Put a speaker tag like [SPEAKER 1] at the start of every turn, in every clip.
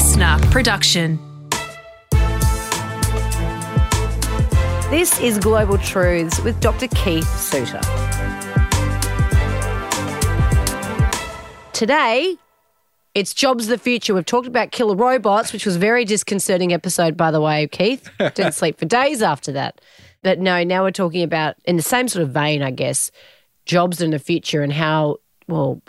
[SPEAKER 1] listener production.
[SPEAKER 2] This is Global Truths with Dr. Keith Suter. Today, it's Jobs of the Future. We've talked about killer robots, which was a very disconcerting episode, by the way, Keith. Didn't sleep for days after that. But no, now we're talking about, in the same sort of vein, I guess, jobs in the future and how, well,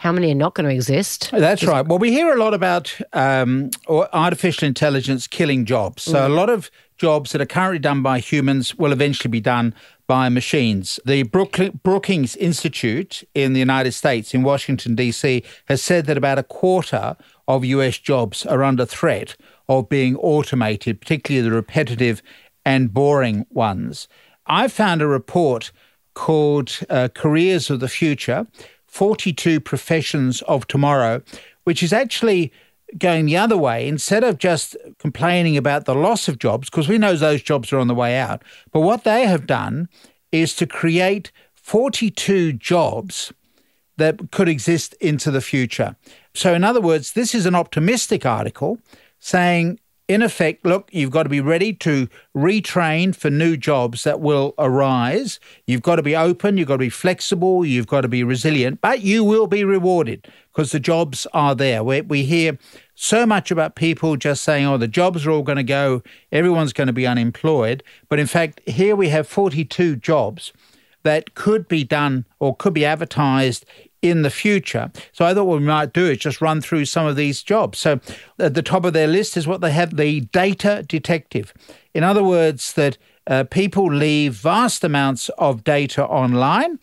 [SPEAKER 2] how many are not going to exist?
[SPEAKER 3] That's right. Well, we hear a lot about um, artificial intelligence killing jobs. So, mm. a lot of jobs that are currently done by humans will eventually be done by machines. The Brookings Institute in the United States, in Washington, D.C., has said that about a quarter of US jobs are under threat of being automated, particularly the repetitive and boring ones. I found a report called uh, Careers of the Future 42 Professions of Tomorrow, which is actually going the other way. Instead of just complaining about the loss of jobs, because we know those jobs are on the way out, but what they have done is to create 42 jobs that could exist into the future. So, in other words, this is an optimistic article saying in effect, look, you've got to be ready to retrain for new jobs that will arise. You've got to be open, you've got to be flexible, you've got to be resilient, but you will be rewarded because the jobs are there. We, we hear so much about people just saying, oh, the jobs are all going to go, everyone's going to be unemployed. But in fact, here we have 42 jobs that could be done or could be advertised in the future. So I thought what we might do is just run through some of these jobs. So at the top of their list is what they have the data detective. In other words, that uh, people leave vast amounts of data online.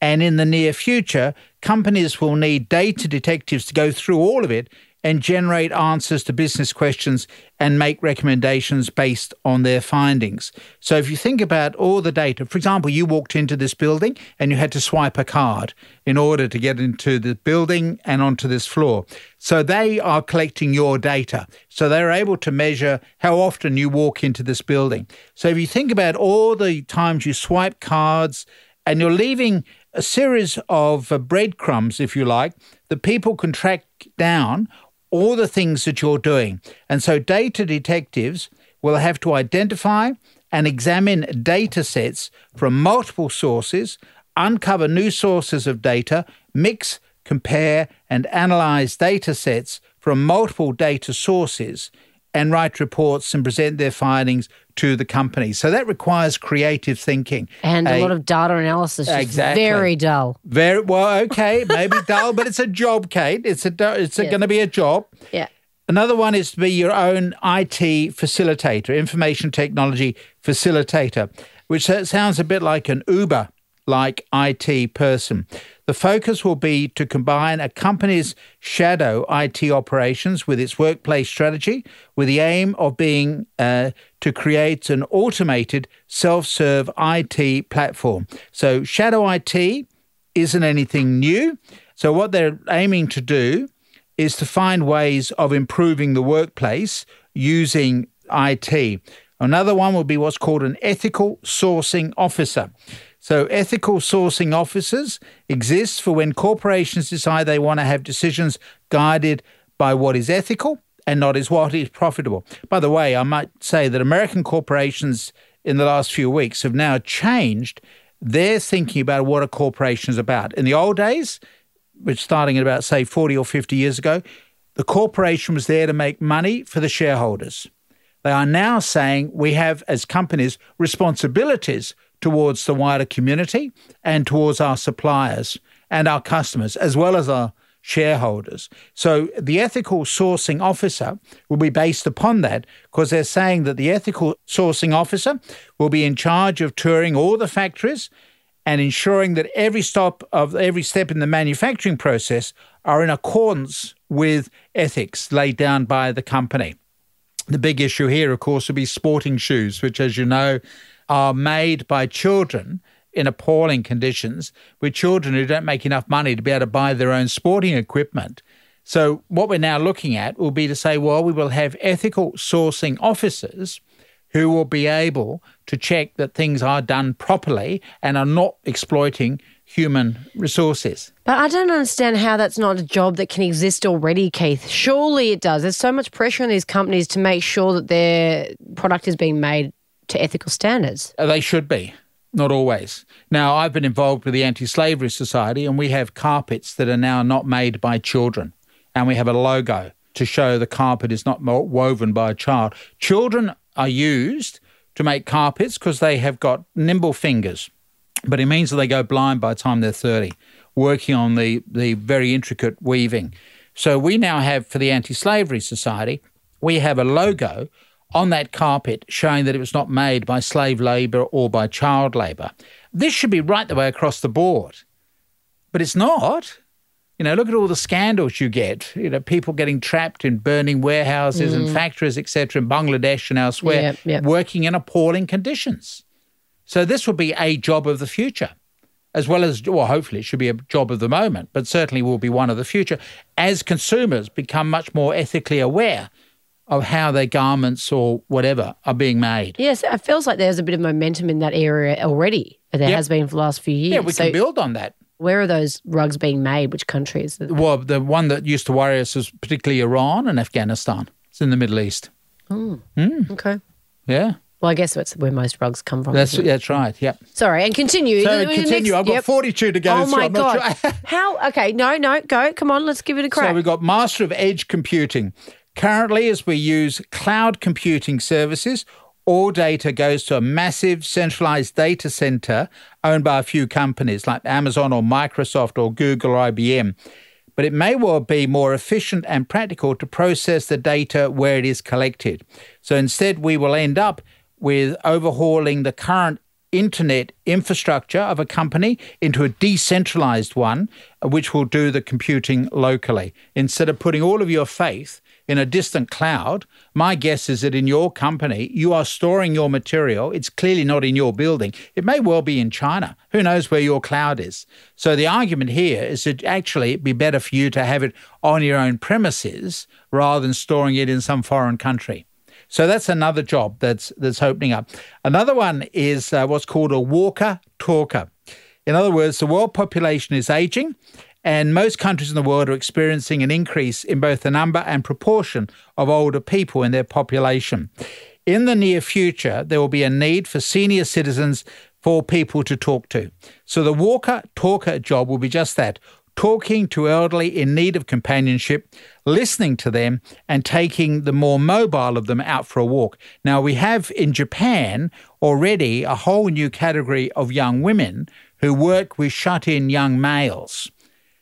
[SPEAKER 3] And in the near future, companies will need data detectives to go through all of it and generate answers to business questions and make recommendations based on their findings. So, if you think about all the data, for example, you walked into this building and you had to swipe a card in order to get into the building and onto this floor. So, they are collecting your data. So, they're able to measure how often you walk into this building. So, if you think about all the times you swipe cards and you're leaving a series of uh, breadcrumbs, if you like, that people can track down all the things that you're doing. And so data detectives will have to identify and examine data sets from multiple sources, uncover new sources of data, mix, compare, and analyze data sets from multiple data sources and write reports and present their findings to the company. So that requires creative thinking
[SPEAKER 2] and a, a lot of data analysis. Exactly, very dull.
[SPEAKER 3] Very well. Okay, maybe dull, but it's a job, Kate. It's a it's yes. going to be a job.
[SPEAKER 2] Yeah.
[SPEAKER 3] Another one is to be your own IT facilitator, information technology facilitator, which sounds a bit like an Uber like IT person. The focus will be to combine a company's shadow IT operations with its workplace strategy, with the aim of being uh, to create an automated self serve IT platform. So, shadow IT isn't anything new. So, what they're aiming to do is to find ways of improving the workplace using IT. Another one will be what's called an ethical sourcing officer. So, ethical sourcing officers exist for when corporations decide they want to have decisions guided by what is ethical and not as what is profitable. By the way, I might say that American corporations in the last few weeks have now changed their thinking about what a corporation is about. In the old days, which starting at about, say, 40 or 50 years ago, the corporation was there to make money for the shareholders. They are now saying we have, as companies, responsibilities towards the wider community and towards our suppliers and our customers, as well as our shareholders. So the ethical sourcing officer will be based upon that because they're saying that the ethical sourcing officer will be in charge of touring all the factories and ensuring that every stop of every step in the manufacturing process are in accordance with ethics laid down by the company. The big issue here, of course, would be sporting shoes, which, as you know, are made by children in appalling conditions with children who don't make enough money to be able to buy their own sporting equipment. So, what we're now looking at will be to say, well, we will have ethical sourcing officers who will be able to check that things are done properly and are not exploiting human resources.
[SPEAKER 2] But I don't understand how that's not a job that can exist already, Keith. Surely it does. There's so much pressure on these companies to make sure that their product is being made to ethical standards.
[SPEAKER 3] Uh, They should be, not always. Now, I've been involved with the Anti Slavery Society, and we have carpets that are now not made by children. And we have a logo to show the carpet is not woven by a child. Children are used to make carpets because they have got nimble fingers, but it means that they go blind by the time they're 30, working on the, the very intricate weaving. So we now have, for the Anti Slavery Society, we have a logo on that carpet showing that it was not made by slave labour or by child labour. This should be right the way across the board, but it's not. You know, look at all the scandals you get. You know, people getting trapped in burning warehouses and mm. factories, etc., in Bangladesh and elsewhere,
[SPEAKER 2] Yep, yep.
[SPEAKER 3] working in appalling conditions. So this will be a job of the future, as well as, well, hopefully it should be a job of the moment, but certainly will be one of the future as consumers become much more ethically aware of how their garments or whatever are being made.
[SPEAKER 2] Yes, it feels like there's a bit of momentum in that area already. There
[SPEAKER 3] Yep.
[SPEAKER 2] has been for the last few years.
[SPEAKER 3] Yeah, we
[SPEAKER 2] so
[SPEAKER 3] can build on that.
[SPEAKER 2] where are those rugs being made? Which countries?
[SPEAKER 3] Well, the one that used to worry us is particularly Iran and Afghanistan. It's in the Middle East. Oh. Hmm.
[SPEAKER 2] Okay.
[SPEAKER 3] Yeah,
[SPEAKER 2] Well, I guess that's where most rugs come from.
[SPEAKER 3] that's that's right. Yeah.
[SPEAKER 2] Sorry, and continue.
[SPEAKER 3] So
[SPEAKER 2] The-
[SPEAKER 3] continue.
[SPEAKER 2] next-
[SPEAKER 3] I've got
[SPEAKER 2] yep.
[SPEAKER 3] 42 to go.
[SPEAKER 2] Oh my
[SPEAKER 3] not
[SPEAKER 2] god!
[SPEAKER 3] sure-
[SPEAKER 2] How? Okay, no, no, go. Come on, let's give it a crack.
[SPEAKER 3] So we've got Master of Edge Computing. Currently, as we use cloud computing services, all data goes to a massive centralized data center owned by a few companies like Amazon or Microsoft or Google or IBM. But it may well be more efficient and practical to process the data where it is collected. So instead, we will end up with overhauling the current internet infrastructure of a company into a decentralized one, uh, which will do the computing locally. Instead of putting all of your faith in a distant cloud, my guess is that in your company, you are storing your material. It's clearly not in your building. It may well be in China. Who knows where your cloud is? So the argument here is that actually it'd be better for you to have it on your own premises rather than storing it in some foreign country. So that's another job that's that's opening up. Another one is uh, what's called a walker talker. In other words, the world population is aging, and most countries in the world are experiencing an increase in both the number and proportion of older people in their population. In the near future, there will be a need for senior citizens for people to talk to. So the walker talker job will be just that talking to elderly in need of companionship, listening to them, and taking the more mobile of them out for a walk. Now, we have in Japan already a whole new category of young women who work with shut in young males.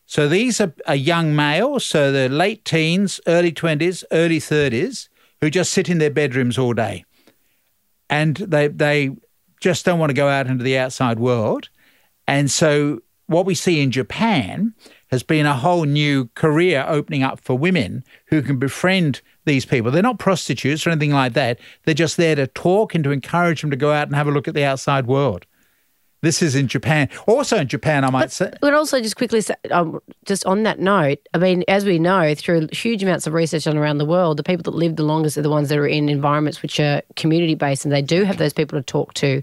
[SPEAKER 3] So these are, are young males, so they're late teens, early 20s, early 30s, who just sit in their bedrooms all day. And they, they just don't want to go out into the outside world. And so what we see in Japan has been a whole new career opening up for women who can befriend these people. They're not prostitutes or anything like that. They're just there to talk and to encourage them to go out and have a look at the outside world. This is in Japan. Also in Japan, I might say.
[SPEAKER 2] But also, just quickly, say- um, just on that note, I mean, as we know through huge amounts of research on around the world, the people that live the longest are the ones that are in environments which are community based, and they do have those people to talk to.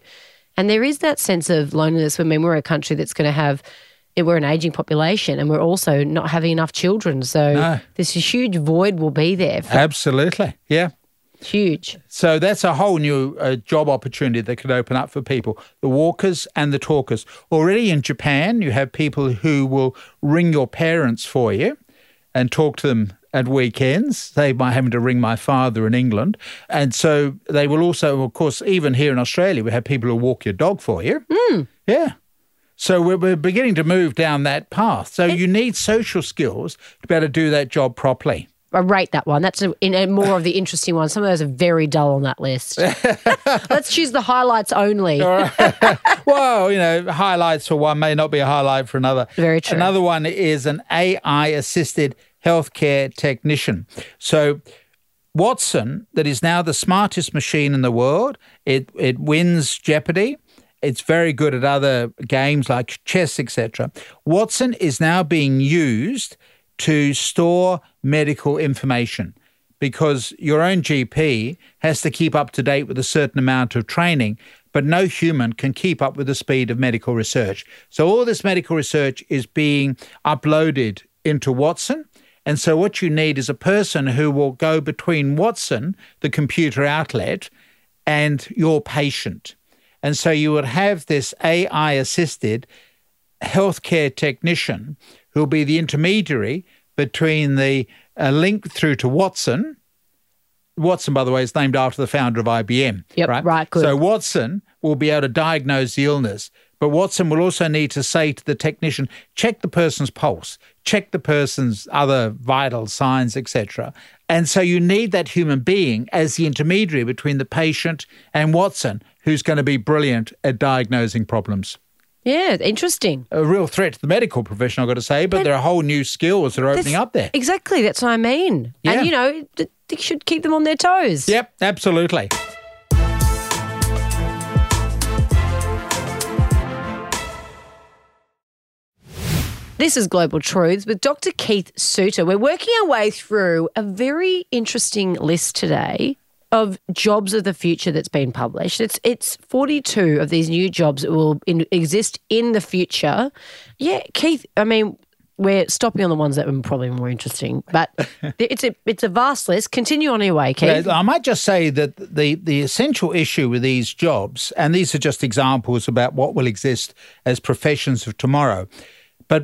[SPEAKER 2] And there is that sense of loneliness. I mean, we're a country that's going to have, we're an aging population, and we're also not having enough children. So
[SPEAKER 3] No.
[SPEAKER 2] this huge void will be there.
[SPEAKER 3] Absolutely. Yeah.
[SPEAKER 2] huge.
[SPEAKER 3] So that's a whole new uh, job opportunity that could open up for people the walkers and the talkers. Already in Japan, you have people who will ring your parents for you and talk to them at weekends, say by having to ring my father in England. And so they will also, of course, even here in Australia, we have people who walk your dog for you. Hmm. Yeah. So we're, we're beginning to move down that path. So you need social skills to be able to do that job properly.
[SPEAKER 2] I rate that one. That's a, in a more of the interesting one. Some of those are very dull on that list. Let's choose the highlights only.
[SPEAKER 3] well, you know, highlights for one may not be a highlight for another.
[SPEAKER 2] Very true.
[SPEAKER 3] Another one is an AI assisted healthcare technician. So, Watson, that is now the smartest machine in the world, it, it wins Jeopardy. It's very good at other games like chess, etc. Watson is now being used to store medical information because your own GP has to keep up to date with a certain amount of training but no human can keep up with the speed of medical research. So all this medical research is being uploaded into Watson. And so what you need is a person who will go between Watson, the computer outlet, and your patient. And so you would have this AI assisted healthcare technician who will be the intermediary between the uh, link through to Watson. Watson, by the way, is named after the founder of IBM.
[SPEAKER 2] Yep,
[SPEAKER 3] right?
[SPEAKER 2] right, good.
[SPEAKER 3] So Watson will be able to diagnose the illness, but Watson will also need to say to the technician, check the person's pulse, check the person's other vital signs, etc. And so you need that human being as the intermediary between the patient and Watson, who's going to be brilliant at diagnosing problems
[SPEAKER 2] Yeah, interesting.
[SPEAKER 3] a real threat to the medical profession, I've got to say, but there are whole new skills that are opening up there.
[SPEAKER 2] Exactly. That's what I mean.
[SPEAKER 3] Yeah.
[SPEAKER 2] And, you know, you should keep them on their toes.
[SPEAKER 3] Yep, absolutely.
[SPEAKER 2] This is Global Truths with Dr. Keith Suter. We're working our way through a very interesting list today of jobs of the future that's been published. It's it's 42 of these new jobs that will in, exist in the future. Yeah, Keith, I mean, we're stopping on the ones that are probably more interesting, but it's a it's a vast list. Continue on your way, Keith.
[SPEAKER 3] I might just say that the, the essential issue with these jobs, and these are just examples about what will exist as professions of tomorrow, but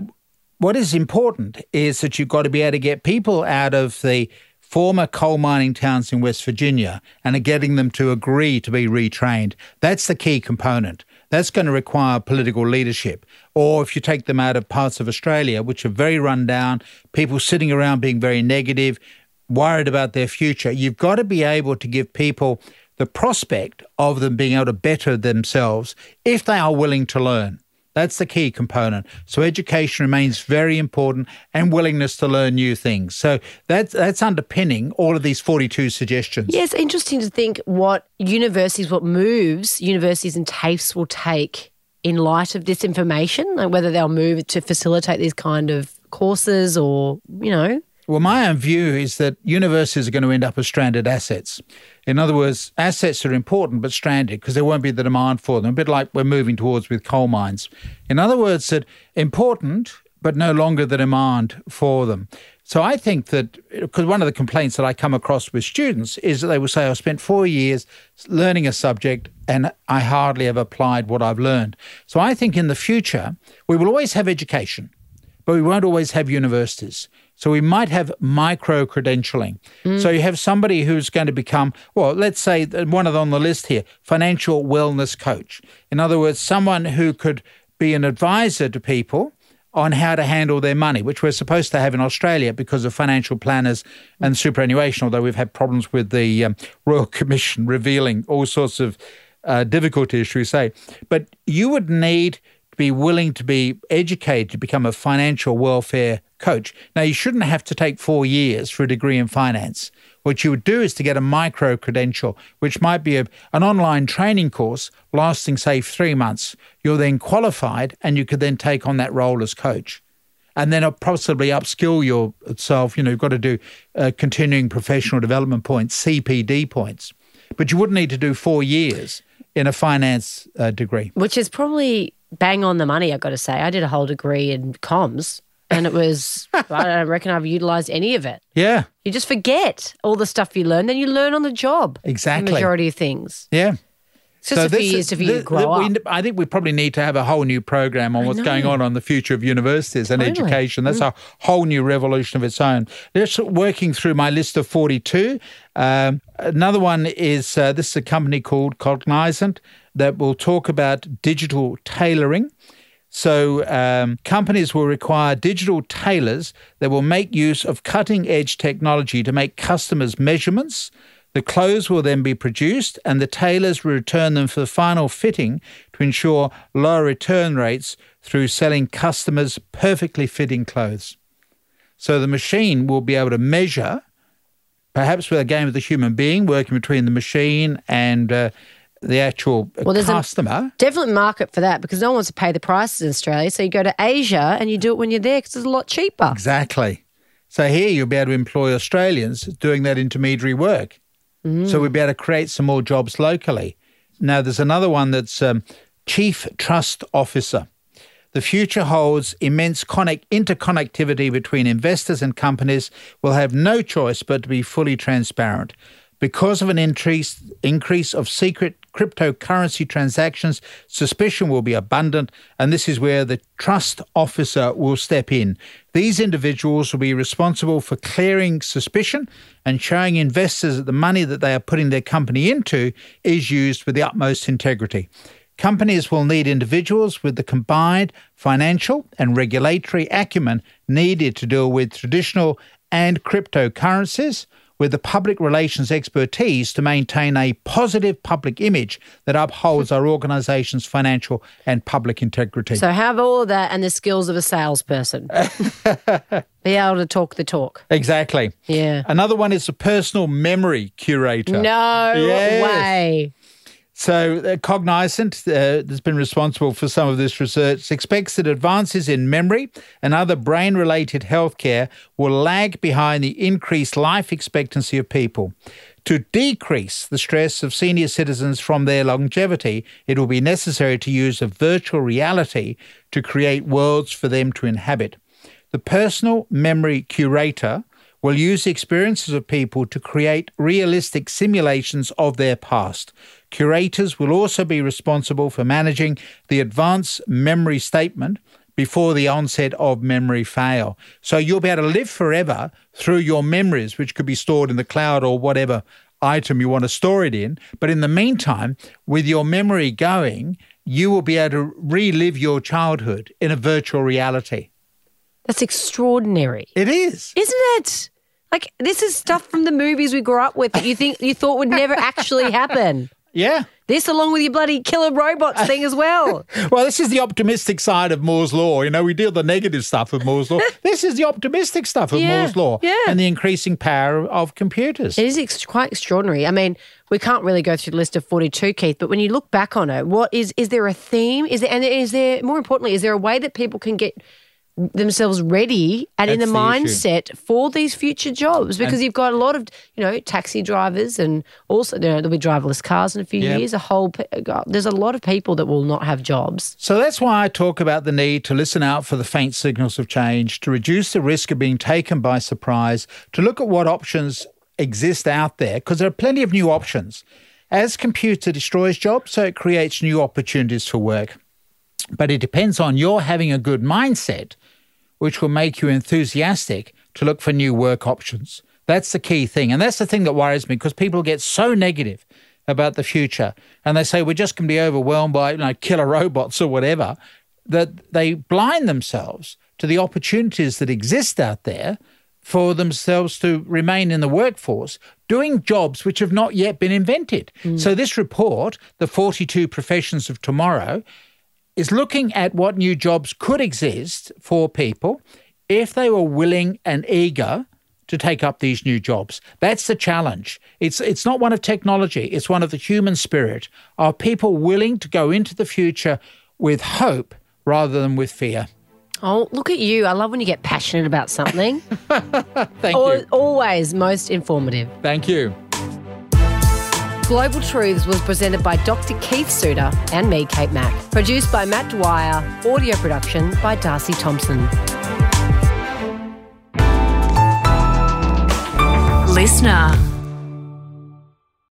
[SPEAKER 3] what is important is that you've got to be able to get people out of the former coal mining towns in West Virginia and getting them to agree to be retrained. That's the key component. That's going to require political leadership. Or if you take them out of parts of Australia, which are very run down, people sitting around being very negative, worried about their future, you've got to be able to give people the prospect of them being able to better themselves if they are willing to learn. That's the key component. So education remains very important and willingness to learn new things. So that's that's underpinning all of these 42 suggestions.
[SPEAKER 2] Yeah, it's interesting to think what universities, what moves universities and TAFEs will take in light of this information, like whether they'll move to facilitate these kind of courses or, you know.
[SPEAKER 3] Well, my own view is that universities are going to end up as stranded assets. In other words, assets are important but stranded because there won't be the demand for them, a bit like we're moving towards with coal mines. In other words, that important but no longer the demand for them. So I think that because one of the complaints that I come across with students is that they will say, I spent four years learning a subject and I hardly have applied what I've learned. So I think in the future, we will always have education but we won't always have universities. So we might have micro credentialing. So you have somebody who's going to become, well, let's say one of them on the list here, financial wellness coach. In other words, someone who could be an advisor to people on how to handle their money, which we're supposed to have in Australia because of financial planners and superannuation, although we've had problems with the um, Royal Commission revealing all sorts of uh, difficulties, shall we say. But you would need to be willing to be educated to become a financial welfare coach. Now, you shouldn't have to take four years for a degree in finance. What you would do is to get a micro credential, which might be a, an online training course lasting, say, three months. You're then qualified and you could then take on that role as coach. And then possibly upskill yourself. You know, you've got to do uh, continuing professional development points, CPD points. But you wouldn't need to do four years in a finance uh, degree.
[SPEAKER 2] Which is probably bang on the money, I've got to say. I did a whole degree in comms and it was, I don't reckon I've utilized any of it.
[SPEAKER 3] Yeah,
[SPEAKER 2] You just forget all the stuff you learn, then you learn on the job.
[SPEAKER 3] Exactly.
[SPEAKER 2] The majority of things.
[SPEAKER 3] yeah.
[SPEAKER 2] It's just a few years for you grow
[SPEAKER 3] we-
[SPEAKER 2] up.
[SPEAKER 3] I think we probably need to have a whole new program on what's going on on the future of universities and
[SPEAKER 2] Totally.
[SPEAKER 3] education. That's a whole new revolution of its own. Just working through my list of 42. Um, another one is uh, this is a company called Cognizant that will talk about digital tailoring. So, um, companies will require digital tailors that will make use of cutting edge technology to make customers' measurements. The clothes will then be produced, and the tailors will return them for the final fitting to ensure lower return rates through selling customers perfectly fitting clothes. So, the machine will be able to measure, perhaps with a game of the human being working between the machine and uh, the actual
[SPEAKER 2] Well, there's a-
[SPEAKER 3] customer.
[SPEAKER 2] Definite market for that because no one wants to pay the prices in Australia. So you go to Asia and you do it when you're there because it's a lot cheaper.
[SPEAKER 3] Exactly. So here you'll be able to employ Australians doing that intermediary work. So we'll be able to create some more jobs locally. Now, there's another one that's um, Chief Trust Officer. The future holds immense connect- interconnectivity between investors and companies will have no choice but to be fully transparent. Because of an increase, increase of secret cryptocurrency transactions, suspicion will be abundant, and this is where the trust officer will step in. These individuals will be responsible for clearing suspicion and showing investors that the money that they are putting their company into is used with the utmost integrity. Companies will need individuals with the combined financial and regulatory acumen needed to deal with traditional and cryptocurrencies, with the public relations expertise to maintain a positive public image that upholds our organisation's financial and public integrity.
[SPEAKER 2] So have all of that and the skills of a salesperson. Be able to talk the talk.
[SPEAKER 3] exactly.
[SPEAKER 2] Yeah.
[SPEAKER 3] Another one is a personal memory curator.
[SPEAKER 2] No
[SPEAKER 3] Yes.
[SPEAKER 2] way.
[SPEAKER 3] So, uh, Cognizant, uh, that's been responsible for some of this research, expects that advances in memory and other brain related healthcare will lag behind the increased life expectancy of people. To decrease the stress of senior citizens from their longevity, it will be necessary to use a virtual reality to create worlds for them to inhabit. The personal memory curator will use the experiences of people to create realistic simulations of their past. Curators will also be responsible for managing the advanced memory statement before the onset of memory fail. So you'll be able to live forever through your memories, which could be stored in the cloud or whatever item you want to store it in. But in the meantime, with your memory going, you will be able to relive your childhood in a virtual reality.
[SPEAKER 2] That's extraordinary.
[SPEAKER 3] It is.
[SPEAKER 2] Isn't it? Like this is stuff from the movies we grew up with that you think you thought would never actually happen.
[SPEAKER 3] Yeah.
[SPEAKER 2] This along with your bloody killer robots thing as well.
[SPEAKER 3] Well, this is the optimistic side of Moore's Law. You know, we deal with the negative stuff of Moore's Law. this is the optimistic stuff of
[SPEAKER 2] Yeah,
[SPEAKER 3] Moore's Law
[SPEAKER 2] yeah.
[SPEAKER 3] and the increasing power of computers.
[SPEAKER 2] It is ex- quite extraordinary. I mean, we can't really go through the list of 42, Keith, but when you look back on it, what is is there a theme? Is there and is there more importantly, is there a way that people can get themselves ready and in the,
[SPEAKER 3] That's the issue.
[SPEAKER 2] mindset for these future jobs because you've got a lot of you know taxi drivers and also you know, there'll be driverless cars in a few years a whole pe- uh, there's a lot of people that will not have jobs
[SPEAKER 3] So that's why I talk about the need to listen out for the faint signals of change, to reduce the risk of being taken by surprise, to look at what options exist out there, because there are plenty of new options. As computer destroys jobs, so it creates new opportunities for work. But it depends on your having a good mindset, which will make you enthusiastic to look for new work options. That's the key thing. And that's the thing that worries me because people get so negative about the future and they say we're just going to be overwhelmed by you know, killer robots or whatever that they blind themselves to the opportunities that exist out there for themselves to remain in the workforce doing jobs which have not yet been invented. Mm. So, this report, The 42 Professions of Tomorrow, is looking at what new jobs could exist for people if they were willing and eager to take up these new jobs. That's the challenge. It's it's not one of technology, it's one of the human spirit. Are people willing to go into the future with hope rather than with fear?
[SPEAKER 2] oh look at you i love when you get passionate about something
[SPEAKER 3] Thank
[SPEAKER 2] Al-
[SPEAKER 3] you.
[SPEAKER 2] always most informative
[SPEAKER 3] Thank you.
[SPEAKER 2] Global Truths was presented by Dr. Keith Suter and me, Kate Mack. Produced by Matt Dwyer. Audio production by Darcy Thompson.
[SPEAKER 1] Listener.